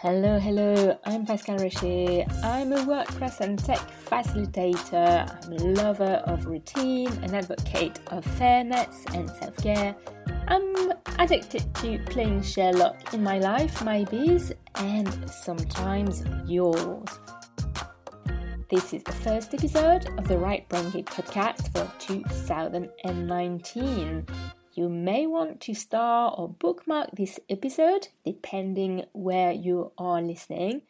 Hello, hello, I'm Pascale Rocher. I'm a WordPress and tech facilitator. I'm a lover of routine, an advocate of fairness and self care. I'm addicted to playing Sherlock in my life, my bees, and sometimes yours. This is the first episode of the Right Brain podcast for 2019. You may want to star or bookmark this episode depending where you are listening.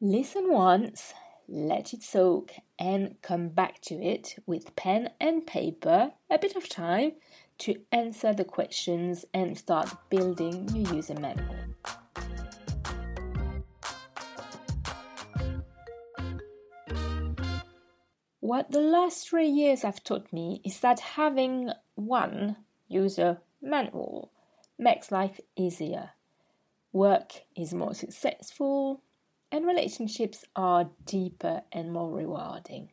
Listen once, let it soak, and come back to it with pen and paper, a bit of time to answer the questions and start building your user manual. What the last three years have taught me is that having one user manual makes life easier. Work is more successful and relationships are deeper and more rewarding.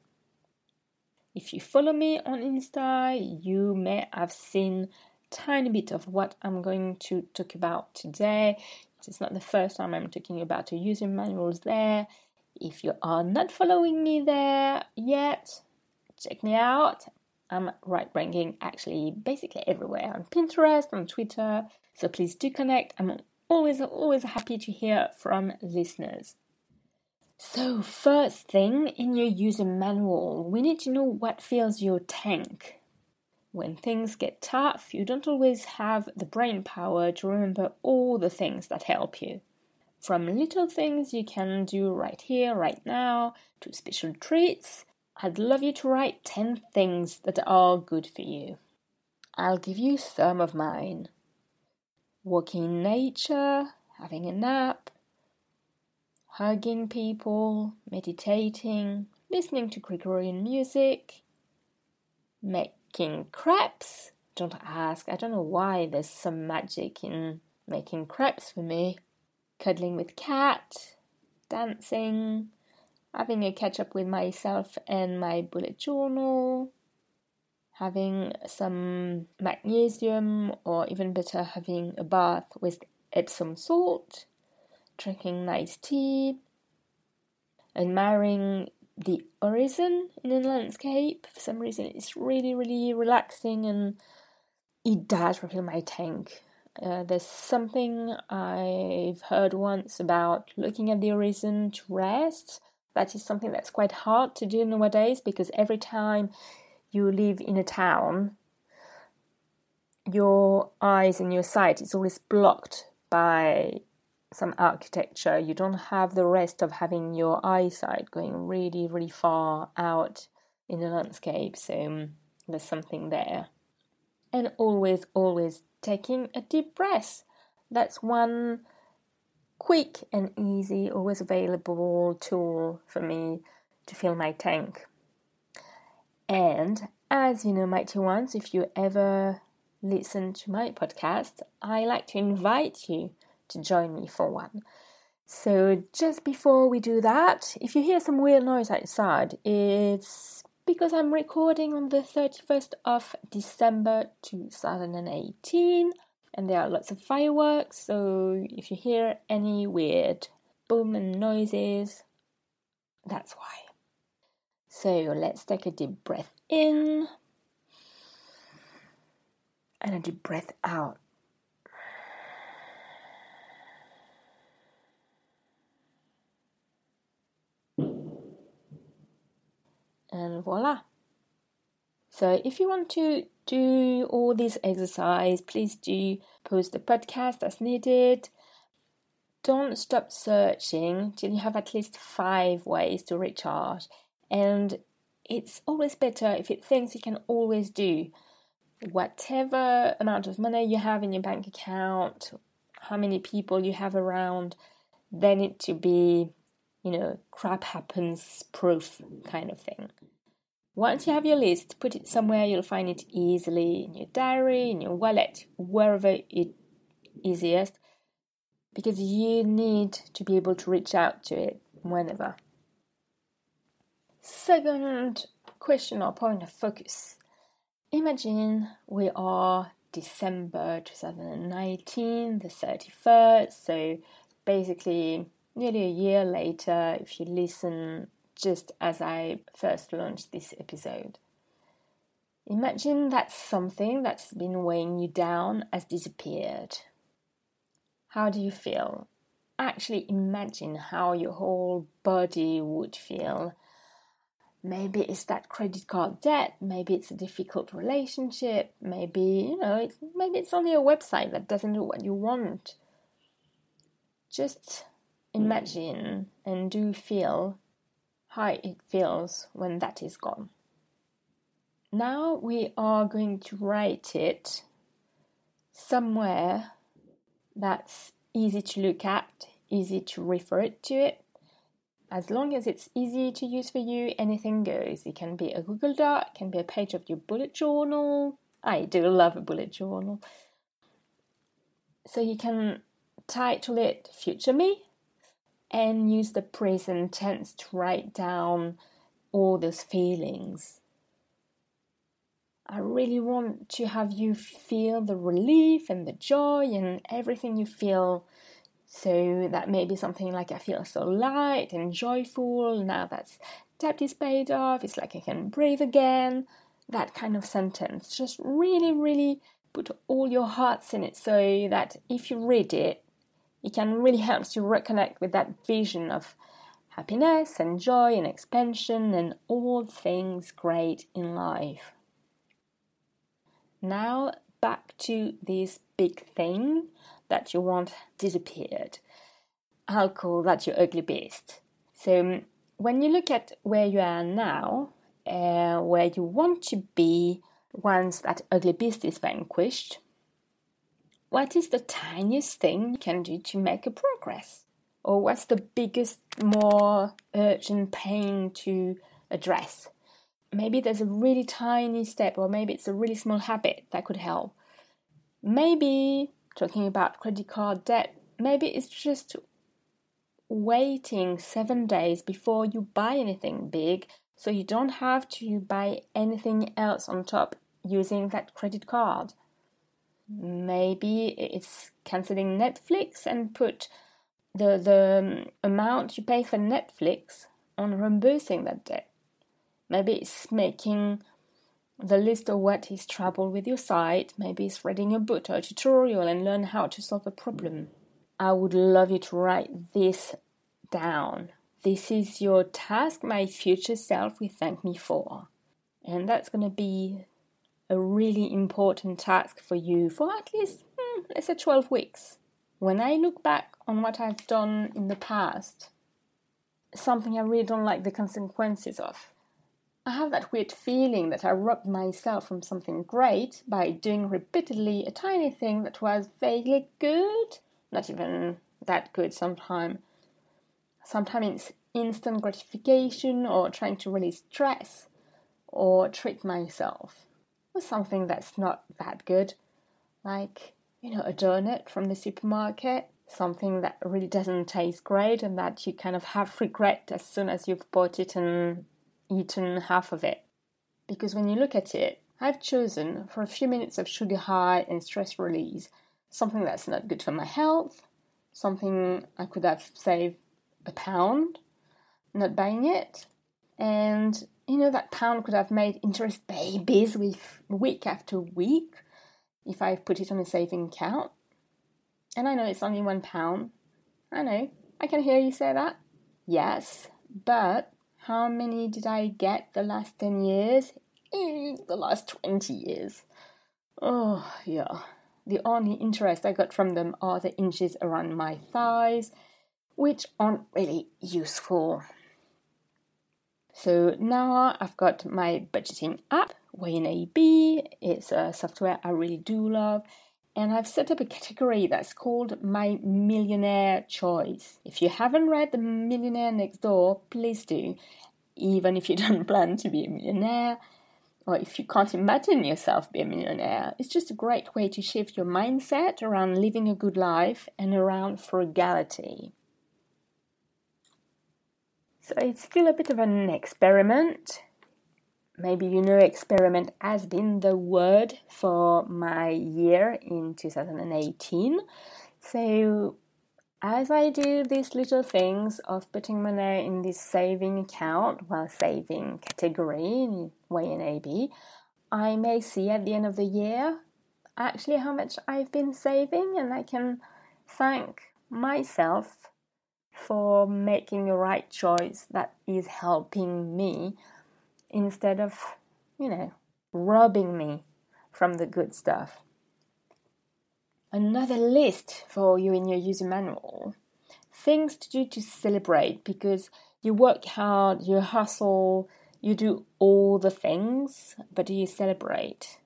If you follow me on Insta, you may have seen tiny bit of what I'm going to talk about today. It's not the first time I'm talking about user manuals there. If you are not following me there yet, check me out. I'm right brain actually basically everywhere on Pinterest, on Twitter. So please do connect. I'm always, always happy to hear from listeners. So, first thing in your user manual, we need to know what fills your tank. When things get tough, you don't always have the brain power to remember all the things that help you. From little things you can do right here, right now, to special treats, I'd love you to write 10 things that are good for you. I'll give you some of mine walking in nature, having a nap, hugging people, meditating, listening to Gregorian music, making crepes. Don't ask, I don't know why there's some magic in making crepes for me. Cuddling with cat, dancing, having a catch up with myself and my bullet journal, having some magnesium, or even better, having a bath with Epsom salt, drinking nice tea, admiring the horizon in the landscape. For some reason, it's really, really relaxing and it does refill my tank. Uh, there's something I've heard once about looking at the horizon to rest that is something that's quite hard to do nowadays because every time you live in a town, your eyes and your sight is always blocked by some architecture. You don't have the rest of having your eyesight going really, really far out in the landscape. So there's something there. And always, always taking a deep breath. That's one quick and easy, always available tool for me to fill my tank. And as you know, mighty ones, if you ever listen to my podcast, I like to invite you to join me for one. So, just before we do that, if you hear some weird noise outside, it's because I'm recording on the 31st of December 2018 and there are lots of fireworks. So if you hear any weird boom and noises, that's why. So let's take a deep breath in and a deep breath out. And voila. So if you want to do all this exercise, please do post the podcast as needed. Don't stop searching till you have at least five ways to recharge. And it's always better if it thinks you can always do whatever amount of money you have in your bank account, how many people you have around, then it to be, you know, crap happens proof kind of thing. Once you have your list, put it somewhere you'll find it easily in your diary, in your wallet, wherever it easiest, because you need to be able to reach out to it whenever. Second question or point of focus. Imagine we are December 2019, the 31st, so basically nearly a year later if you listen just as I first launched this episode. Imagine that something that's been weighing you down has disappeared. How do you feel? Actually, imagine how your whole body would feel. Maybe it's that credit card debt, maybe it's a difficult relationship, maybe, you know, it's, maybe it's only a website that doesn't do what you want. Just imagine and do feel how it feels when that is gone. Now we are going to write it somewhere that's easy to look at, easy to refer to it. As long as it's easy to use for you, anything goes. It can be a Google Doc, it can be a page of your bullet journal. I do love a bullet journal. So you can title it Future Me and use the present tense to write down all those feelings I really want to have you feel the relief and the joy and everything you feel. So that may be something like I feel so light and joyful now that's debt is paid off. It's like I can breathe again. That kind of sentence. Just really, really put all your hearts in it so that if you read it, it can really help you reconnect with that vision of happiness and joy and expansion and all things great in life. Now back to this big thing that you want disappeared. I'll call that your ugly beast. So um, when you look at where you are now, uh, where you want to be once that ugly beast is vanquished, what is the tiniest thing you can do to make a progress? Or what's the biggest, more urgent pain to address? maybe there's a really tiny step, or maybe it's a really small habit that could help. Maybe talking about credit card debt, maybe it's just waiting seven days before you buy anything big so you don't have to buy anything else on top using that credit card. Maybe it's canceling Netflix and put the the um, amount you pay for Netflix on reimbursing that debt. Maybe it's making the list of what is trouble with your site. Maybe it's reading a book or a tutorial and learn how to solve a problem. I would love you to write this down. This is your task my future self will thank me for. And that's going to be a really important task for you for at least, hmm, let's say, 12 weeks. When I look back on what I've done in the past, something I really don't like the consequences of. I have that weird feeling that I robbed myself from something great by doing repeatedly a tiny thing that was vaguely good, not even that good sometimes. Sometimes it's instant gratification or trying to release stress or treat myself with something that's not that good, like, you know, a donut from the supermarket, something that really doesn't taste great and that you kind of have regret as soon as you've bought it and eaten half of it. Because when you look at it, I've chosen for a few minutes of sugar high and stress release something that's not good for my health, something I could have saved a pound, not buying it, and you know that pound could have made interest babies with week after week if I put it on a saving account. And I know it's only one pound. I know. I can hear you say that. Yes, but how many did I get the last 10 years? Eh, the last 20 years. Oh, yeah. The only interest I got from them are the inches around my thighs, which aren't really useful. So now I've got my budgeting app, YNAB. It's a software I really do love and I've set up a category that's called My Millionaire Choice. If you haven't read The Millionaire Next Door, please do, even if you don't plan to be a millionaire, or if you can't imagine yourself being a millionaire. It's just a great way to shift your mindset around living a good life and around frugality. So it's still a bit of an experiment. Maybe you know experiment has been the word for my year in 2018 so as I do these little things of putting money in this saving account, well, saving category in YNAB, I may see at the end of the year actually how much I've been saving, and I can thank myself for making the right choice that is helping me instead of, you know, robbing me from the good stuff. Another list for you in your user manual things to do to celebrate because you work hard, you hustle, you do all the things, but do you celebrate?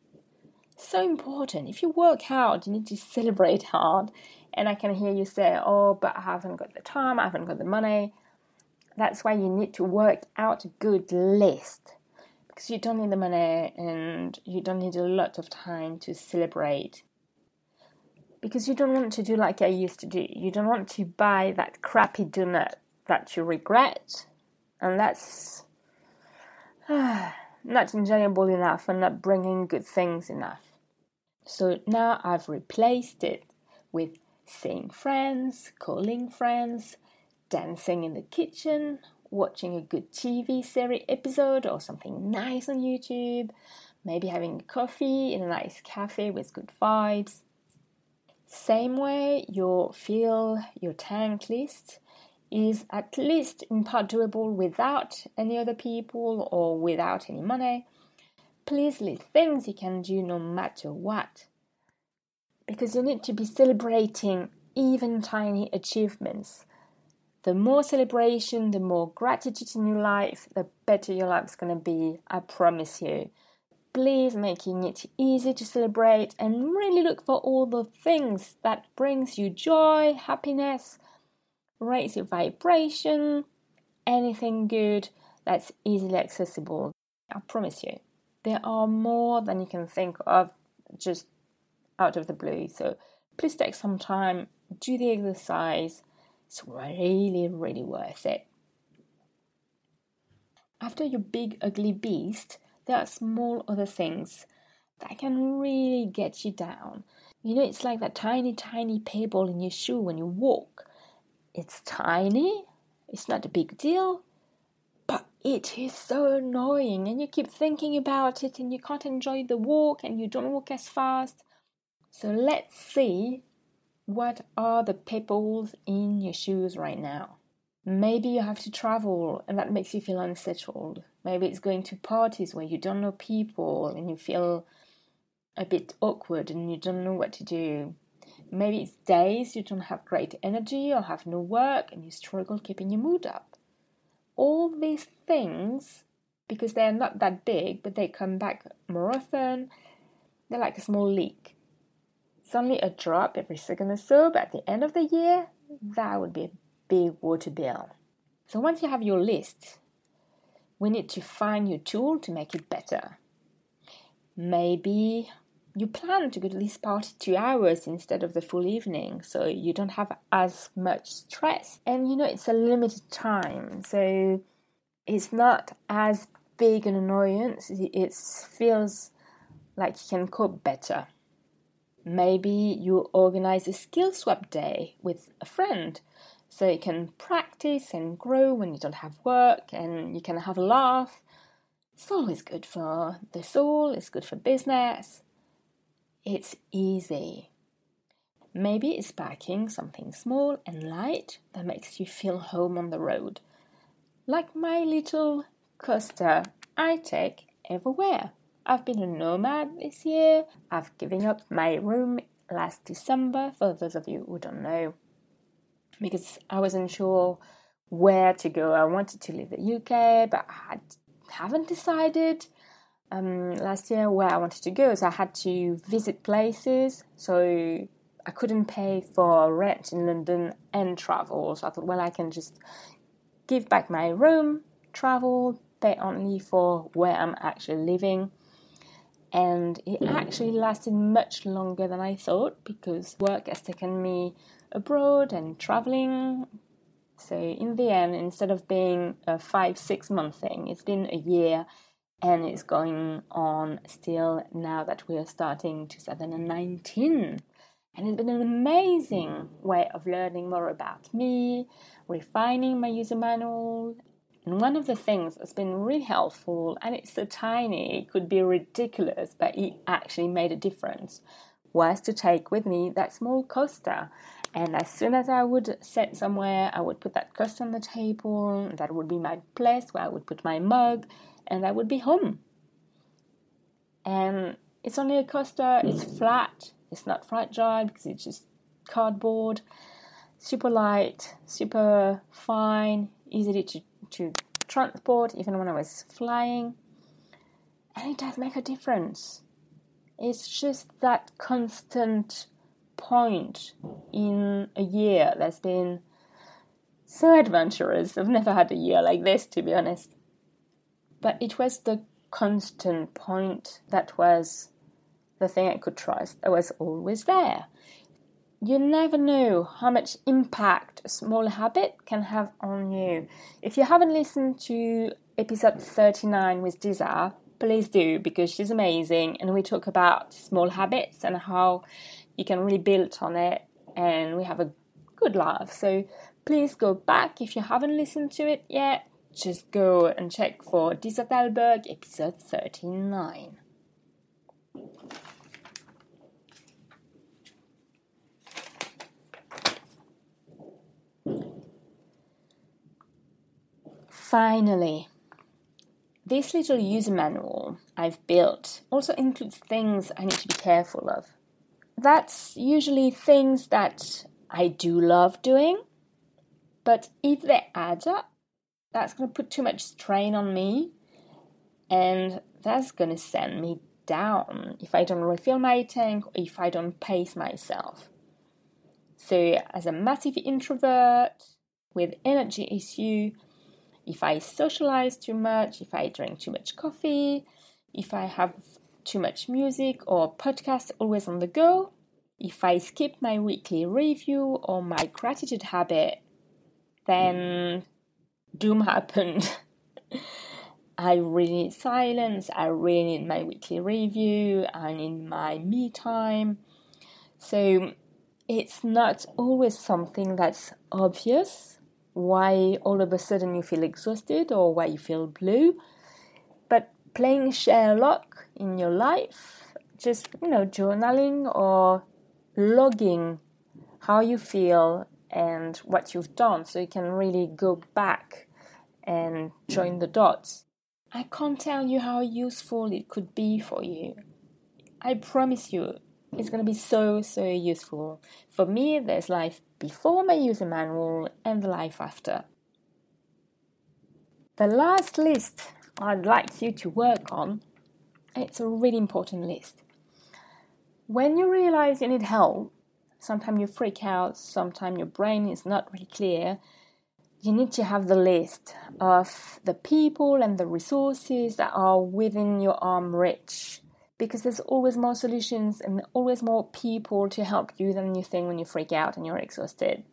So important. If you work hard, you need to celebrate hard. And I can hear you say, Oh, but I haven't got the time, I haven't got the money. That's why you need to work out a good list because you don't need the money and you don't need a lot of time to celebrate. Because you don't want to do like I used to do. You don't want to buy that crappy donut that you regret, and that's not enjoyable enough and not bringing good things enough. So now I've replaced it with seeing friends, calling friends, dancing in the kitchen, watching a good TV series episode or something nice on YouTube, maybe having coffee in a nice cafe with good vibes. Same way, your feel, your tank list is at least in part doable without any other people or without any money. Please list things you can do no matter what. Because you need to be celebrating even tiny achievements. The more celebration, the more gratitude in your life, the better your life is going to be, I promise you. Please making it easy to celebrate and really look for all the things that brings you joy, happiness, raise your vibration, anything good that's easily accessible. I promise you, there are more than you can think of just out of the blue. So please take some time, do the exercise. It's really, really worth it. After your big ugly beast, there are small other things that can really get you down. You know, it's like that tiny, tiny pebble in your shoe when you walk. It's tiny, it's not a big deal, but it is so annoying, and you keep thinking about it, and you can't enjoy the walk, and you don't walk as fast. So let's see what are the pebbles in your shoes right now. Maybe you have to travel and that makes you feel unsettled. Maybe it's going to parties where you don't know people and you feel a bit awkward and you don't know what to do. Maybe it's days you don't have great energy or have no work and you struggle keeping your mood up. All these things, because they're not that big, but they come back more often, they're like a small leak. Only a drop every second or so, but at the end of the year, that would be a big water bill. So once you have your list, we need to find your tool to make it better. Maybe you plan to go to this party two hours instead of the full evening, so you don't have as much stress. And you know, it's a limited time, so it's not as big an annoyance. It feels like you can cope better. Maybe you organize a skill swap day with a friend so you can practice and grow when you don't have work and you can have a laugh. It's always good for the soul, it's good for business. It's easy. Maybe it's packing something small and light that makes you feel home on the road. Like my little coaster I take everywhere. I've been a nomad this year. I've given up my room last December, for those of you who don't know, because I wasn't sure where to go. I wanted to leave the UK, but I haven't decided um, last year where I wanted to go. So I had to visit places. So I couldn't pay for rent in London and travel. So I thought, well, I can just give back my room, travel, pay only for where I'm actually living. And it actually lasted much longer than I thought because work has taken me abroad and traveling. So in the end, instead of being a five, six month thing, it's been a year and it's going on still now that we are starting 2019. And it's been an amazing way of learning more about me, refining my user manual. And one of the things that's been really helpful, and it's so tiny, it could be ridiculous, but it actually made a difference, was to take with me that small coaster. And as soon as I would sit somewhere, I would put that coaster on the table. That would be my place where I would put my mug, and I would be home. And it's only a coaster, it's flat, it's not fragile because it's just cardboard, super light, super fine, easy to, to transport even when I was flying. And it does make a difference. It's just that constant point in a year that's been so adventurous. I've never had a year like this, to be honest. But it was the constant point that was the thing I could trust that was always there. You never know how much impact a small habit can have on you. If you haven't listened to episode 39 with Disa, please do because she's amazing and we talk about small habits and how you can really build on it and we have a good laugh. So please go back if you haven't listened to it yet. Just go and check for Disa Dalberg episode 39. Finally, this little user manual I've built also includes things I need to be careful of. That's usually things that I do love doing, but if they add up, that's going to put too much strain on me and that's going to send me down if I don't refill my tank or if I don't pace myself. So, as a massive introvert with energy issue, if I socialize too much, if I drink too much coffee, if I have too much music or podcast always on the go, if I skip my weekly review or my gratitude habit, then doom happened. I really need silence, I really need my weekly review, I need my me time. So it's not always something that's obvious why all of a sudden you feel exhausted or why you feel blue. But playing Sherlock in your life, just, you know, journaling or logging how you feel and what you've done so you can really go back and join the dots. I can't tell you how useful it could be for you. I promise you, it's going to be so, so useful. For me, there's life before my user manual and the life after. The last list I'd like you to work on, it's a really important list. When you realize you need help, sometimes you freak out, sometimes your brain is not really clear, you need to have the list of the people and the resources that are within your arm reach because there's always more solutions and always more people to help you than you think when you freak out and you're exhausted.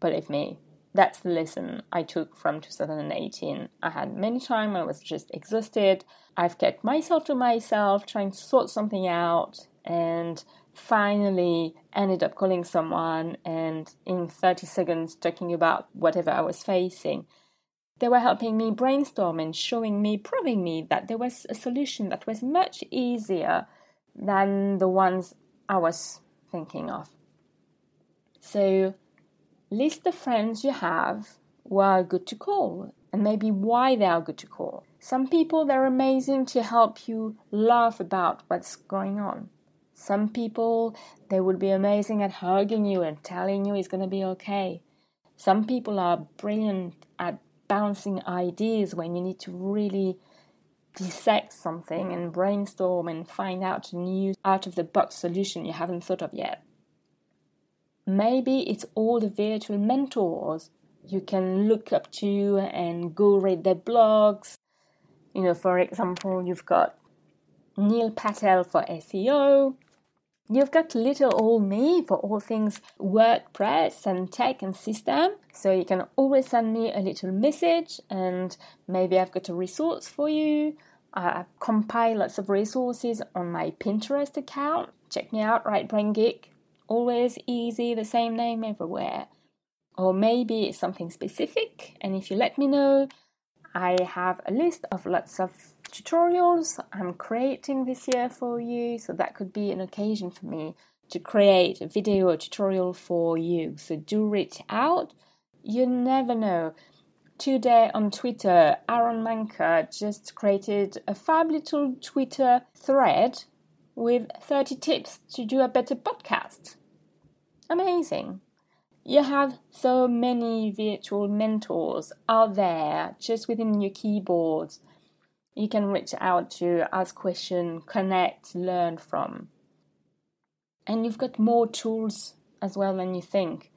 Believe me, that's the lesson I took from 2018. I had many times I was just exhausted. I've kept myself to myself, trying to sort something out, and finally ended up calling someone and in 30 seconds talking about whatever I was facing. They were helping me brainstorm and showing me, proving me that there was a solution that was much easier than the ones I was thinking of. So, list the friends you have who are good to call and maybe why they are good to call. Some people they're amazing to help you laugh about what's going on. Some people they would be amazing at hugging you and telling you it's going to be okay. Some people are brilliant at bouncing ideas when you need to really dissect something and brainstorm and find out a new out of the box solution you haven't thought of yet. Maybe it's all the virtual mentors you can look up to and go read their blogs. You know, for example, you've got Neil Patel for SEO, You've got little old me for all things WordPress and tech and system. So you can always send me a little message and maybe I've got a resource for you. I compile lots of resources on my Pinterest account. Check me out, Right Brain Geek. always easy, the same name everywhere. Or maybe it's something specific, and if you let me know, I have a list of lots of tutorials I'm creating this year for you, so that could be an occasion for me to create a video or tutorial for you. So do reach out. You never know. Today on Twitter, Aaron Manker just created a fab little Twitter thread with 30 tips to do a better podcast. Amazing. You have so many virtual mentors out there just within your keyboards. You can reach out to ask questions, connect, learn from. And you've got more tools as well than you think.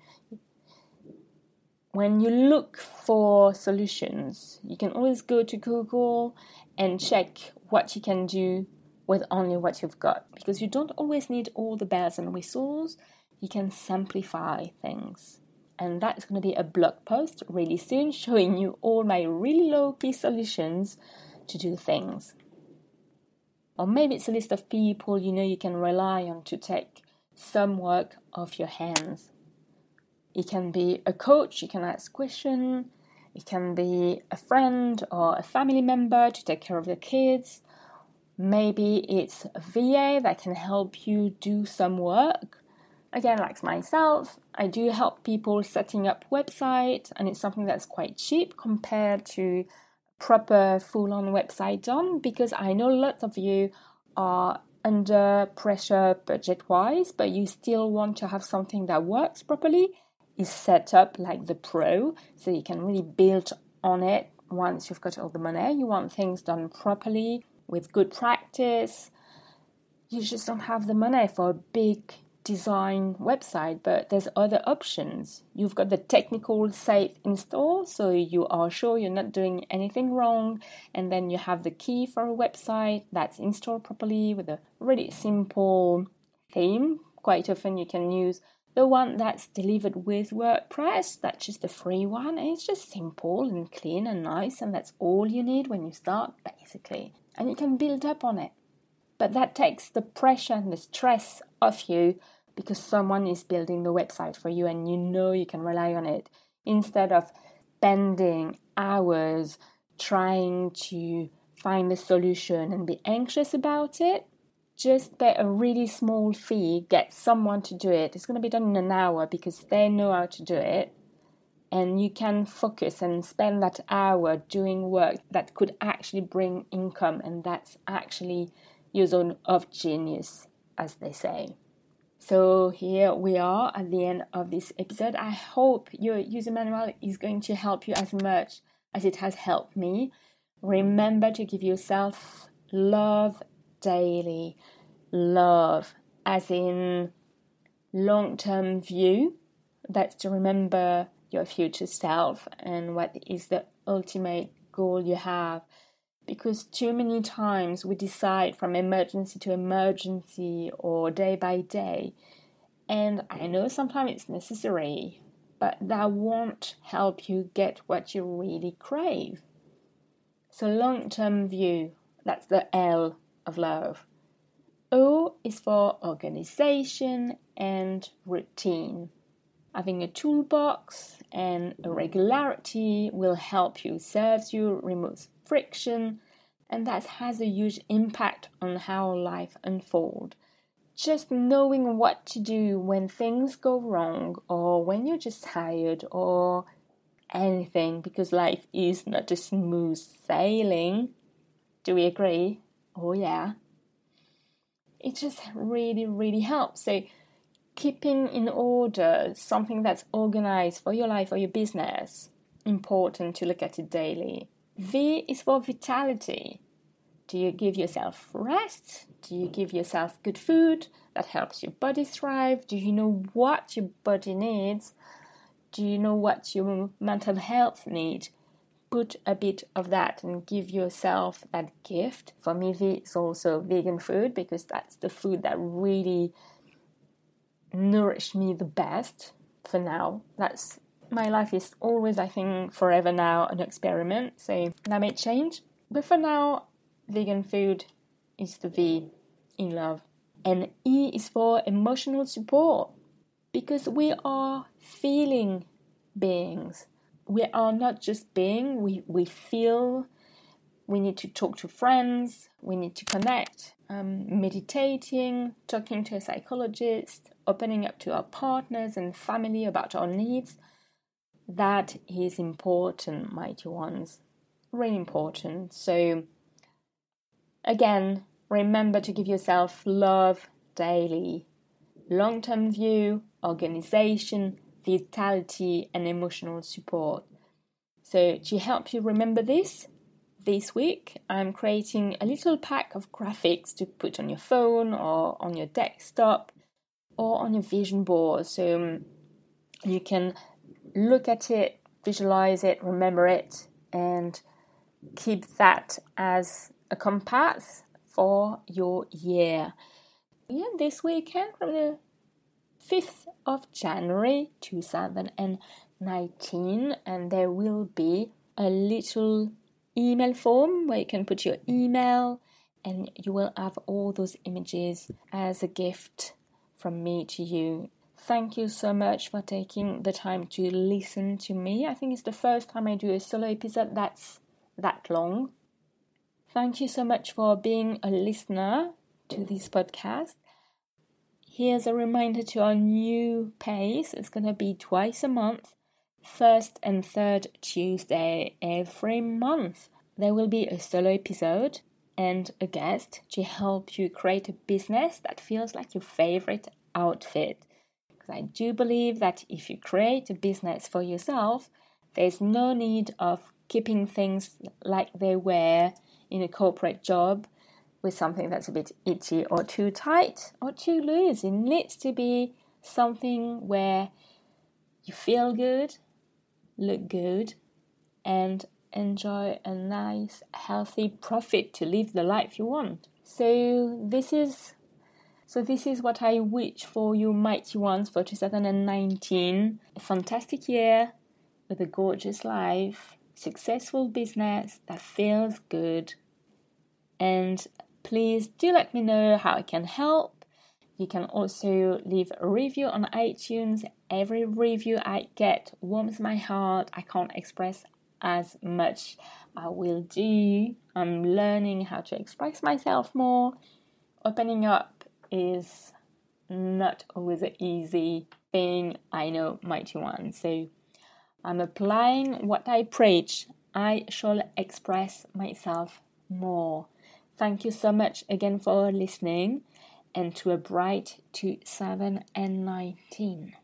When you look for solutions, you can always go to Google and check what you can do with only what you've got because you don't always need all the bells and whistles. You can simplify things. And that's going to be a blog post really soon showing you all my really low key solutions to do things. Or maybe it's a list of people you know you can rely on to take some work off your hands. It can be a coach, you can ask questions, it can be a friend or a family member to take care of the kids, Maybe it's a VA that can help you do some work. Again, like myself, I do help people setting up website and it's something that's quite cheap compared to proper full-on website done because I know lots of you are under pressure budget-wise, but you still want to have something that works properly, is set up like the pro, so you can really build on it once you've got all the money. You want things done properly with good practice. You just don't have the money for a big design website, but there's other options. You've got the technical safe install, so you are sure you're not doing anything wrong, and then you have the key for a website that's installed properly with a really simple theme. Quite often, you can use the one that's delivered with WordPress, that's just the free one, and it's just simple and clean and nice, and that's all you need when you start, basically and you can build up on it. But that takes the pressure and the stress off you because someone is building the website for you and you know you can rely on it instead of spending hours trying to find the solution and be anxious about it. Just pay a really small fee, get someone to do it. It's going to be done in an hour because they know how to do it and you can focus and spend that hour doing work that could actually bring income and that's actually your zone of genius as they say so here we are at the end of this episode. I hope your user manual is going to help you as much as it has helped me. Remember to give yourself love daily love as in long-term view. That's to remember your future self and what is the ultimate goal you have. Because too many times we decide from emergency to emergency or day by day. And I know sometimes it's necessary, but that won't help you get what you really crave. So, long term view, that's the L of love. O is for organization and routine. Having a toolbox and a regularity will help you, serves you, removes friction, and that has a huge impact on how life unfolds. Just knowing what to do when things go wrong or when you're just tired or anything because life is not a smooth sailing. Do we agree? Oh, yeah. It just really, really helps. So, keeping in order something that's organized for your life or your business important to look at it daily v is for vitality. Do you give yourself rest? Do you give yourself good food that helps your body thrive? Do you know what your body needs? Do you know what your mental health needs put a bit of that and give yourself that gift. For me v is also vegan food because that's the food that really nourished me the best. For now. That's my life is always, I think, forever now an experiment. So that may change. But for now, vegan food is the V in love. And E is for emotional support. because we are feeling beings. We are not just being, we, we feel, we need to talk to friends, we need to connect, um, meditating, talking to a psychologist, opening up to our partners and family about our needs. That is important, mighty ones. Really important. So, again, remember to give yourself love daily. Long term view, organization, vitality, and emotional support. So, to help you remember this, this week I'm creating a little pack of graphics to put on your phone or on your desktop or on your vision board. So you can look at it, visualize it, remember it, and keep that as a compass for your year. Yeah, this weekend from the 5th of January 2019, and there will be a little email form where you can put your email and you will have all those images as a gift from me to you. Thank you so much for taking the time to listen to me. I think it's the first time I do a solo episode that's that long. Thank you so much for being a listener to this podcast. Here's a reminder to our new pace. It's going to be twice a month first and third Tuesday every month. There will be a solo episode and a guest to help you create a business that feels like your favorite outfit. Because I do believe that if you create a business for yourself, there's no need of keeping things like they were in a corporate job with something that's a bit itchy or too tight or too loose. It needs to be something where you feel good, look good, and enjoy a nice, healthy profit to live the life you want. So this is so this is what I wish for you mighty ones for 2019. A fantastic year with a gorgeous life, successful business that feels good. And please do let me know how I can help you can also leave a review on iTunes. Every review I get warms my heart. I can't express as much. I will do. I'm learning how to express myself more. Opening up is not always an easy thing. I know, mighty one. So I'm applying what I preach. I shall express myself more. Thank you so much again for listening and to a bright 2019.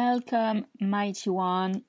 Welcome, mighty one.